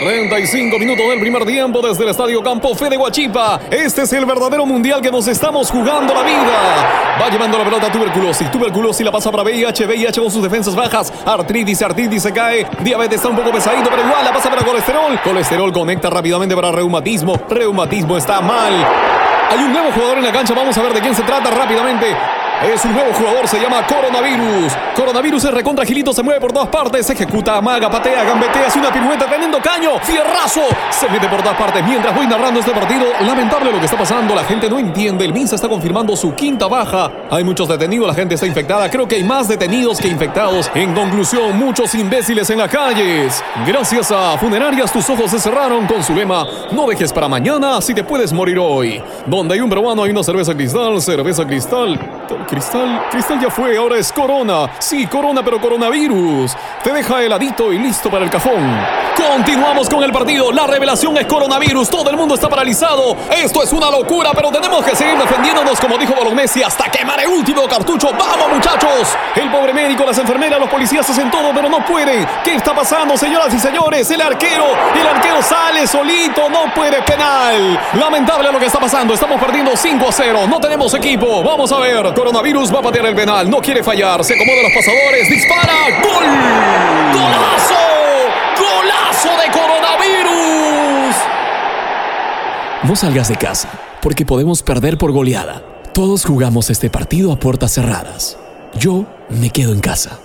35 minutos del primer tiempo desde el Estadio Campo Fe de Guachipa. Este es el verdadero mundial que nos estamos jugando la vida. Va llevando la pelota tuberculosis. Tuberculosis la pasa para VIH. VIH con sus defensas bajas. Artritis, artritis se cae. Diabetes está un poco pesadito, pero igual la pasa para colesterol. Colesterol conecta rápidamente para reumatismo. Reumatismo está mal. Hay un nuevo jugador en la cancha. Vamos a ver de quién se trata rápidamente. Es un nuevo jugador, se llama Coronavirus. Coronavirus es recontra Gilito, se mueve por todas partes, ejecuta, amaga, patea, gambetea, hace una pirueta teniendo caño, fierrazo, se mete por todas partes. Mientras voy narrando este partido, lamentable lo que está pasando, la gente no entiende, el Minsa está confirmando su quinta baja. Hay muchos detenidos, la gente está infectada, creo que hay más detenidos que infectados. En conclusión, muchos imbéciles en las calles. Gracias a Funerarias, tus ojos se cerraron con su lema, no dejes para mañana si te puedes morir hoy. Donde hay un peruano hay una cerveza cristal, cerveza cristal. Cristal, Cristal ya fue, ahora es Corona. Sí, Corona, pero coronavirus. Te deja heladito y listo para el cajón. Continuamos con el partido. La revelación es coronavirus. Todo el mundo está paralizado. Esto es una locura, pero tenemos que seguir defendiéndonos, como dijo Bolognesi, hasta quemar el último cartucho. ¡Vamos, muchachos! El pobre médico, las enfermeras, los policías hacen todo, pero no pueden. ¿Qué está pasando, señoras y señores? El arquero, el arquero sale solito, no puede penal. Lamentable lo que está pasando. Estamos perdiendo 5 a 0. No tenemos equipo. Vamos a ver. Coronavirus Virus va a patear el penal, no quiere fallar, se acomoda los pasadores, dispara, ¡gol! ¡Golazo! ¡Golazo de coronavirus! No salgas de casa, porque podemos perder por goleada. Todos jugamos este partido a puertas cerradas. Yo me quedo en casa.